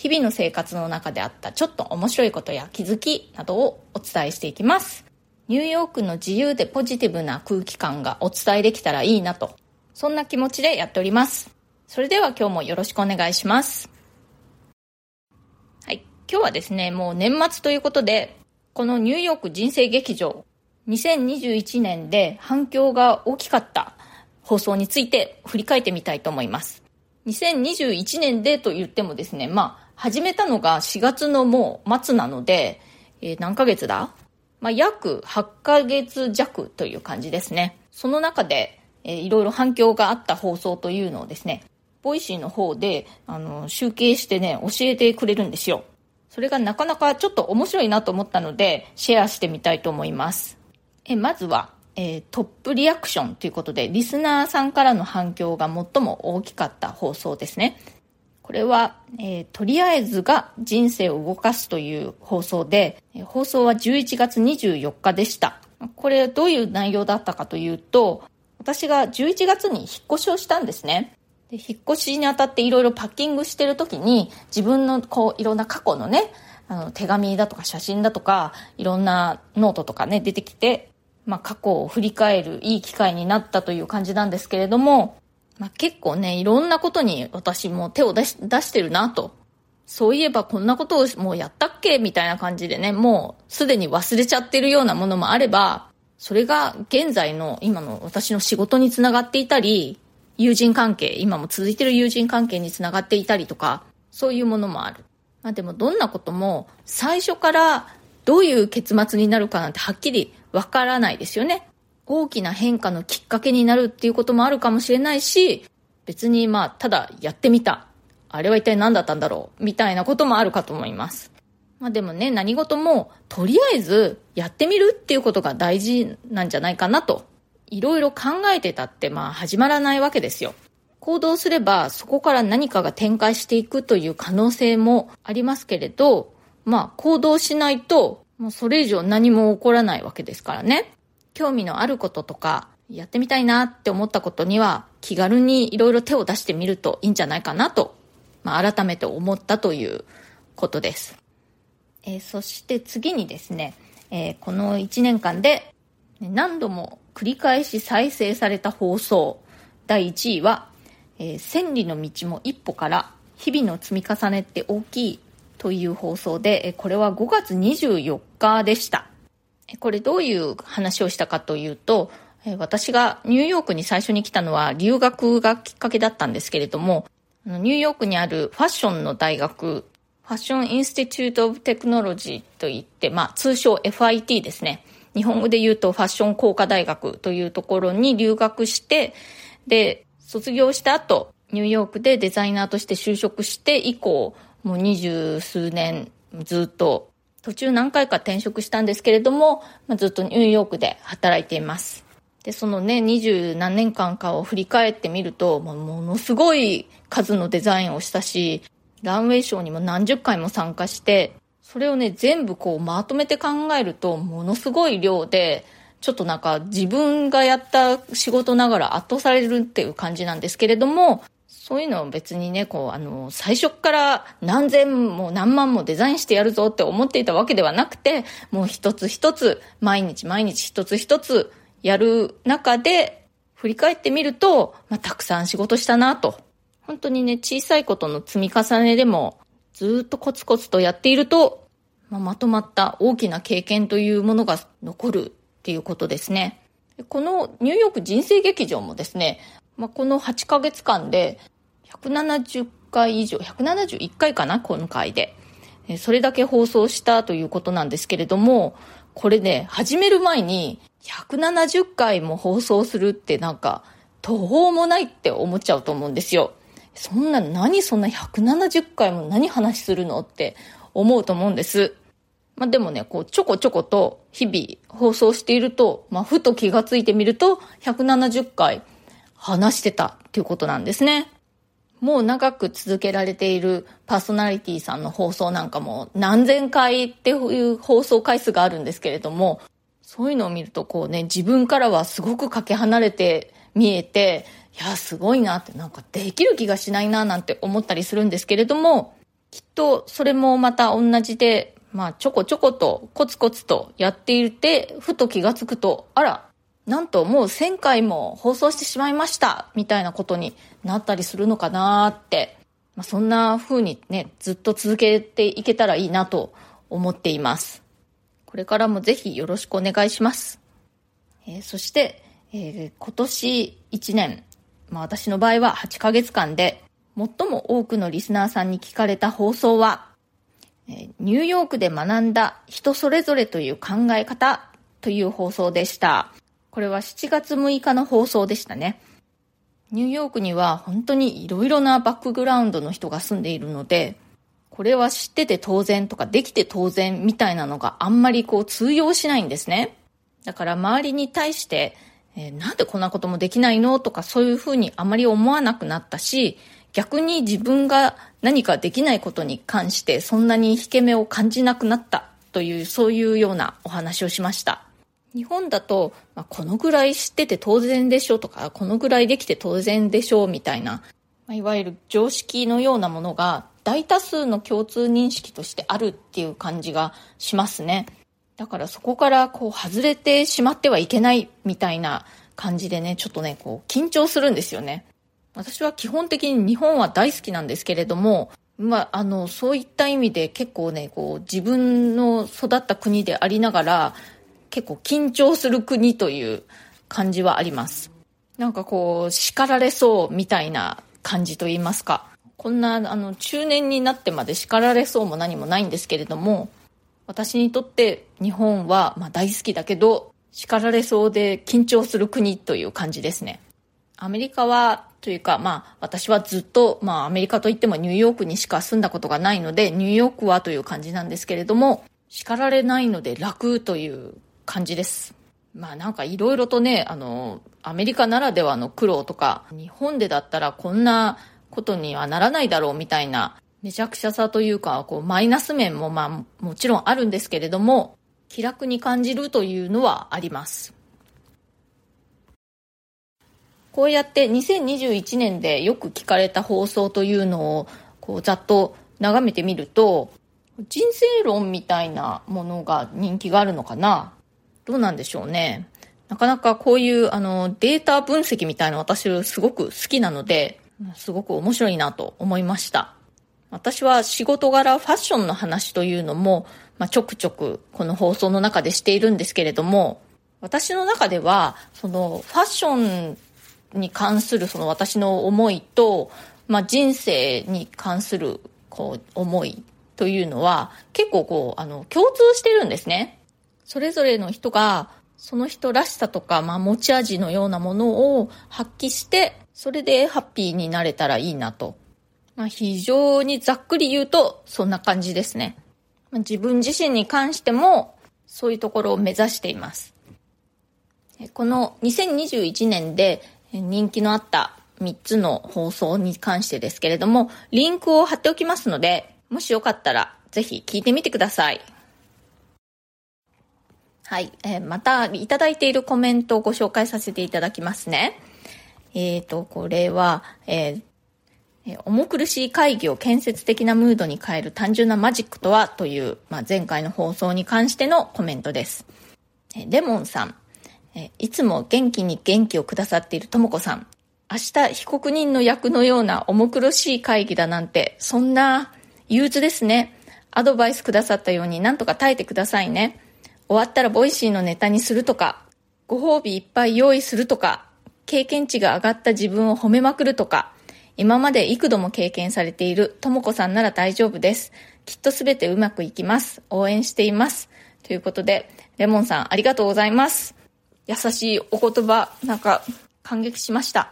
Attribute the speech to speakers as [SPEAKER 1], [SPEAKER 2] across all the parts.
[SPEAKER 1] 日々の生活の中であったちょっと面白いことや気づきなどをお伝えしていきます。ニューヨークの自由でポジティブな空気感がお伝えできたらいいなと、そんな気持ちでやっております。それでは今日もよろしくお願いします。はい。今日はですね、もう年末ということで、このニューヨーク人生劇場、2021年で反響が大きかった放送について振り返ってみたいと思います。2021年でと言ってもですね、まあ、始めたのが4月のもう末なので、えー、何ヶ月だ？まあ、約8ヶ月弱という感じですね。その中で、えー、いろいろ反響があった放送というのをですね、 Voicy の方で、あの、集計してね、教えてくれるんですよ。それがなかなかちょっと面白いなと思ったので、シェアしてみたいと思います。え、まずは、えー、 top reaction ということで、リスナーさんからの反響が最も大きかった放送ですね。これは、えー、とりあえずが人生を動かすという放送で、放送は11月24日でした。これどういう内容だったかというと、私が11月に引っ越しをしたんですね。で引っ越しにあたっていろいろパッキングしてる時に自分のこういろんな過去のね、あの手紙だとか写真だとかいろんなノートとかね出てきて、まあ過去を振り返るいい機会になったという感じなんですけれども、まあ、結構ね、いろんなことに私も手を出し出してるなと。そういえばこんなことをもうやったっけみたいな感じでね、もうすでに忘れちゃってるようなものもあれば、それが現在の今の私の仕事につながっていたり、友人関係、今も続いてる友人関係につながっていたりとか、そういうものもある。まあでもどんなことも最初からどういう結末になるかなんてはっきりわからないですよね。大きな変化のきっかけになるっていうこともあるかもしれないし、別にまあ、ただやってみた。あれは一体何だったんだろうみたいなこともあるかと思います。まあでもね、何事も、とりあえずやってみるっていうことが大事なんじゃないかなと。いろいろ考えてたってまあ始まらないわけですよ。行動すればそこから何かが展開していくという可能性もありますけれど、まあ行動しないともうそれ以上何も起こらないわけですからね。興味のあることとか、やってみたいなって思ったことには、気軽にいろいろ手を出してみるといいんじゃないかなと、まあ、改めて思ったということです。えー、そして次にですね、えー、この1年間で何度も繰り返し再生された放送、第1位は、えー、千里の道も一歩から日々の積み重ねって大きいという放送で、これは5月24日でした。これどういう話をしたかというと、私がニューヨークに最初に来たのは留学がきっかけだったんですけれども、ニューヨークにあるファッションの大学、ファッションインスティチュート・オブ・テクノロジーといって、まあ通称 FIT ですね。日本語で言うとファッション工科大学というところに留学して、で、卒業した後、ニューヨークでデザイナーとして就職して以降、もう二十数年ずっと途中何回か転職したんですけれども、まあ、ずっとニューヨークで働いています。で、そのね、二十何年間かを振り返ってみると、もものすごい数のデザインをしたし、ランウェイショーにも何十回も参加して、それをね、全部こうまとめて考えると、ものすごい量で、ちょっとなんか自分がやった仕事ながら圧倒されるっていう感じなんですけれども、そういうのを別にね、こう、あの、最初から何千も何万もデザインしてやるぞって思っていたわけではなくて、もう一つ一つ、毎日毎日一つ一つやる中で、振り返ってみると、まあ、たくさん仕事したなと。本当にね、小さいことの積み重ねでも、ずっとコツコツとやっていると、まあ、まとまった大きな経験というものが残るっていうことですね。このニューヨーク人生劇場もですね、まあ、この8ヶ月間で170回以上、171回かな、今回で。それだけ放送したということなんですけれども、これね、始める前に170回も放送するってなんか途方もないって思っちゃうと思うんですよ。そんな何そんな170回も何話するのって思うと思うんです。まあ、でもね、こう、ちょこちょこと日々放送していると、まあ、ふと気がついてみると、170回話してたっていうことなんですね。もう長く続けられているパーソナリティさんの放送なんかも何千回っていう放送回数があるんですけれども、そういうのを見るとこうね、自分からはすごくかけ離れて見えて、いや、すごいなって、なんかできる気がしないななんて思ったりするんですけれども、きっとそれもまた同じで、まあちょこちょことコツコツとやっていて、ふと気がつくと、あら、なんともう1000回も放送してしまいましたみたいなことになったりするのかなって、まあ、そんな風にね、ずっと続けていけたらいいなと思っています。これからもぜひよろしくお願いします。えー、そして、えー、今年1年、まあ私の場合は8ヶ月間で最も多くのリスナーさんに聞かれた放送は、ニューヨークで学んだ人それぞれという考え方という放送でした。これは7月6日の放送でしたね。ニューヨークには本当に色々なバックグラウンドの人が住んでいるので、これは知ってて当然とかできて当然みたいなのがあんまりこう通用しないんですね。だから周りに対して、えー、なんでこんなこともできないのとかそういうふうにあまり思わなくなったし、逆に自分が何かできないことに関してそんなに引け目を感じなくなったというそういうようなお話をしました。日本だと、まあ、このぐらい知ってて当然でしょとか、このぐらいできて当然でしょみたいな、まあ、いわゆる常識のようなものが大多数の共通認識としてあるっていう感じがしますね。だからそこからこう外れてしまってはいけないみたいな感じでね、ちょっとね、こう緊張するんですよね。私は基本的に日本は大好きなんですけれども、まあ、あの、そういった意味で結構ね、こう自分の育った国でありながら、結構緊張する国という感じはあります。なんかこう、叱られそうみたいな感じと言いますか。こんな、あの、中年になってまで叱られそうも何もないんですけれども、私にとって日本は、まあ、大好きだけど、叱られそうで緊張する国という感じですね。アメリカは、というか、まあ、私はずっと、まあ、アメリカといってもニューヨークにしか住んだことがないので、ニューヨークはという感じなんですけれども、叱られないので楽という感じです。まあなんかいろいろとね、あの、アメリカならではの苦労とか、日本でだったらこんなことにはならないだろうみたいな、めちゃくちゃさというか、こう、マイナス面もまあもちろんあるんですけれども、気楽に感じるというのはあります。こうやって2021年でよく聞かれた放送というのを、こう、ざっと眺めてみると、人生論みたいなものが人気があるのかなどうなんでしょうね。なかなかこういうあのデータ分析みたいな私すごく好きなので、すごく面白いなと思いました。私は仕事柄ファッションの話というのも、まあ、ちょくちょくこの放送の中でしているんですけれども、私の中では、そのファッションに関するその私の思いと、まあ、人生に関するこう思いというのは結構こうあの共通してるんですね。それぞれの人がその人らしさとか、まあ、持ち味のようなものを発揮して、それでハッピーになれたらいいなと。まあ、非常にざっくり言うと、そんな感じですね。まあ、自分自身に関しても、そういうところを目指しています。この2021年で人気のあった3つの放送に関してですけれども、リンクを貼っておきますので、もしよかったらぜひ聞いてみてください。はい。えー、また、いただいているコメントをご紹介させていただきますね。えっ、ー、と、これは、えー、重苦しい会議を建設的なムードに変える単純なマジックとはという、まあ、前回の放送に関してのコメントです。レモンさん、いつも元気に元気をくださっているともこさん、明日被告人の役のような重苦しい会議だなんて、そんな憂鬱ですね。アドバイスくださったようになんとか耐えてくださいね。終わったら Voicy のネタにするとか、ご褒美いっぱい用意するとか、経験値が上がった自分を褒めまくるとか、今まで幾度も経験されているともこさんなら大丈夫です。きっとすべてうまくいきます。応援しています。ということで、レモンさんありがとうございます。優しいお言葉、なんか感激しました。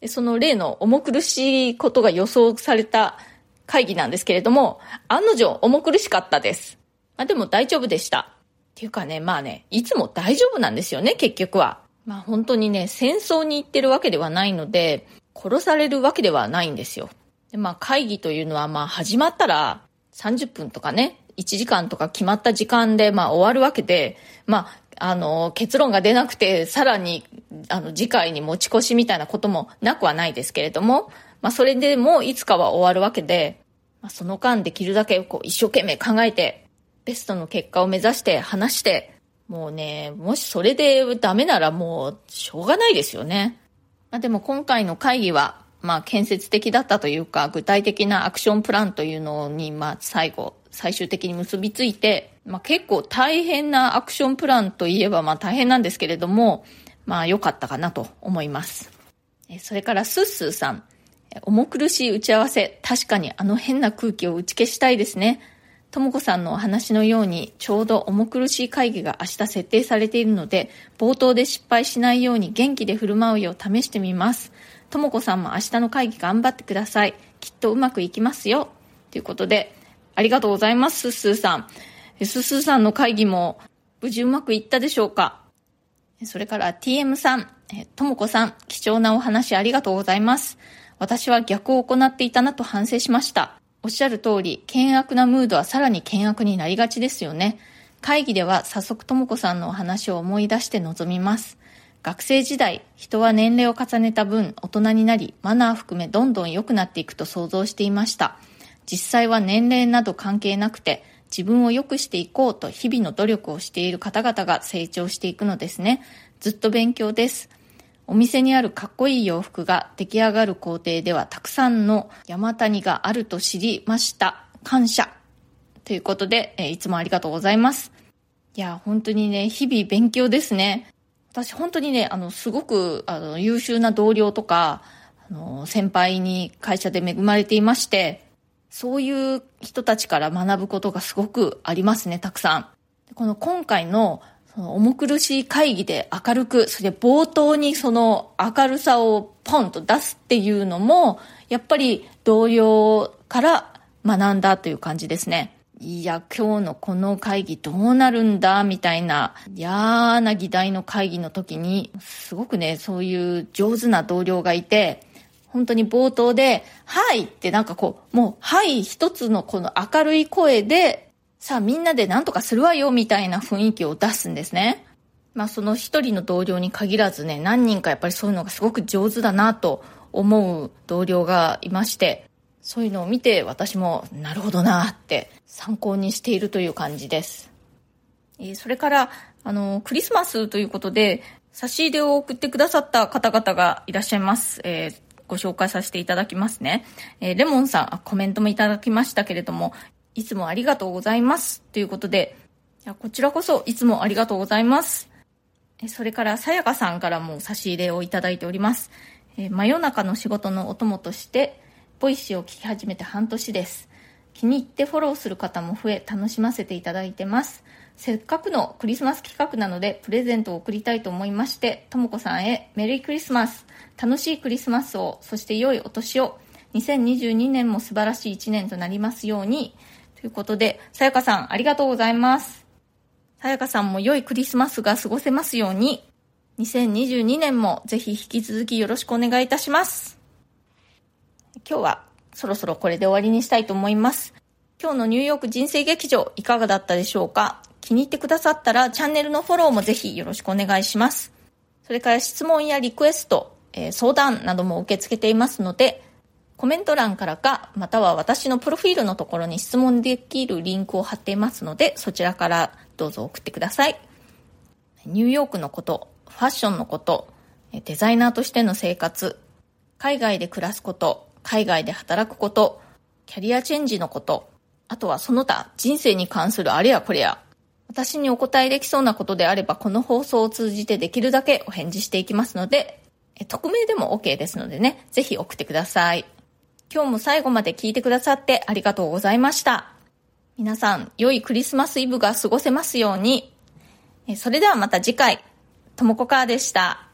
[SPEAKER 1] でその例の重苦しいことが予想された会議なんですけれども、案の定重苦しかったです。まあでも大丈夫でした。っていうかね、まあね、いつも大丈夫なんですよね、結局は。まあ本当にね、戦争に行ってるわけではないので、殺されるわけではないんですよ。でまあ会議というのはまあ始まったら30分とかね、1時間とか決まった時間でまあ終わるわけで、まああの、結論が出なくて、さらに、あの、次回に持ち越しみたいなこともなくはないですけれども、まあ、それでもいつかは終わるわけで、まあ、その間できるだけ、こう、一生懸命考えて、ベストの結果を目指して話して、もうね、もしそれでダメならもう、しょうがないですよね。まあ、でも今回の会議は、まあ、建設的だったというか、具体的なアクションプランというのに、まあ、最後、最終的に結びついて、まあ、結構大変なアクションプランといえばまあ大変なんですけれども、まあ良かったかなと思います。それからスッスーさん。重苦しい打ち合わせ、確かにあの変な空気を打ち消したいですね。ともこさんのお話のように、ちょうど重苦しい会議が明日設定されているので、冒頭で失敗しないように元気で振る舞うよう試してみます。ともこさんも明日の会議頑張ってください。きっとうまくいきますよ。ということで、ありがとうございます、スースーさん。スースーさんの会議も無事うまくいったでしょうか？それから TM さん、ともこさん、貴重なお話ありがとうございます。私は逆を行っていたなと反省しました。おっしゃる通り、険悪なムードはさらに険悪になりがちですよね。会議では早速ともこさんのお話を思い出して臨みます。学生時代、人は年齢を重ねた分、大人になり、マナー含めどんどん良くなっていくと想像していました。実際は年齢など関係なくて、自分を良くしていこうと日々の努力をしている方々が成長していくのですね。ずっと勉強です。お店にあるかっこいい洋服が出来上がる工程ではたくさんの山谷があると知りました。感謝。ということで、えいつもありがとうございます。いや、本当にね、日々勉強ですね。私本当にね、あの、すごく、あの、優秀な同僚とか、あの、先輩に会社で恵まれていまして、そういう人たちから学ぶことがすごくありますね、たくさん。この今回のその重苦しい会議で明るく、それで冒頭にその明るさをポンと出すっていうのも、やっぱり同僚から学んだという感じですね。いや、今日のこの会議どうなるんだ、みたいな嫌な議題の会議の時に、すごくね、そういう上手な同僚がいて、本当に冒頭で、はいってなんかこう、もう、はい一つのこの明るい声で、さあみんなで何とかするわよみたいな雰囲気を出すんですね。まあその一人の同僚に限らずね、何人かやっぱりそういうのがすごく上手だなと思う同僚がいまして、そういうのを見て私もなるほどなって参考にしているという感じです。えそれから、あの、クリスマスということで、差し入れを送ってくださった方々がいらっしゃいます。えー、ご紹介させていただきますね。えー、レモンさんコメントもいただきましたけれども、いつもありがとうございます。ということで、いやこちらこそいつもありがとうございます。それから、さやかさんからも差し入れをいただいております。え真夜中の仕事のお供として、 Voicy を聞き始めて半年です。気に入ってフォローする方も増え、楽しませていただいてます。せっかくのクリスマス企画なので、プレゼントを送りたいと思いまして、ともこさんへメリークリスマス、楽しいクリスマスを、そして良いお年を、2022年も素晴らしい1年となりますように、ということで、さやかさん、ありがとうございます。さやかさんも良いクリスマスが過ごせますように、2022年もぜひ引き続きよろしくお願いいたします。今日はそろそろこれで終わりにしたいと思います。今日のニューヨーク人生劇場いかがだったでしょうか？気に入ってくださったらチャンネルのフォローもぜひよろしくお願いします。それから質問やリクエスト、えー、相談なども受け付けていますので、コメント欄からか、または私のプロフィールのところに質問できるリンクを貼っていますので、そちらからどうぞ送ってください。ニューヨークのこと、ファッションのこと、デザイナーとしての生活、海外で暮らすこと、海外で働くこと、キャリアチェンジのこと、あとはその他人生に関するあれやこれや、私にお答えできそうなことであれば、この放送を通じてできるだけお返事していきますので、匿名でも OK ですのでね、ぜひ送ってください。今日も最後まで聞いてくださってありがとうございました。皆さん、良いクリスマスイブが過ごせますように。それではまた次回、ともこかーでした。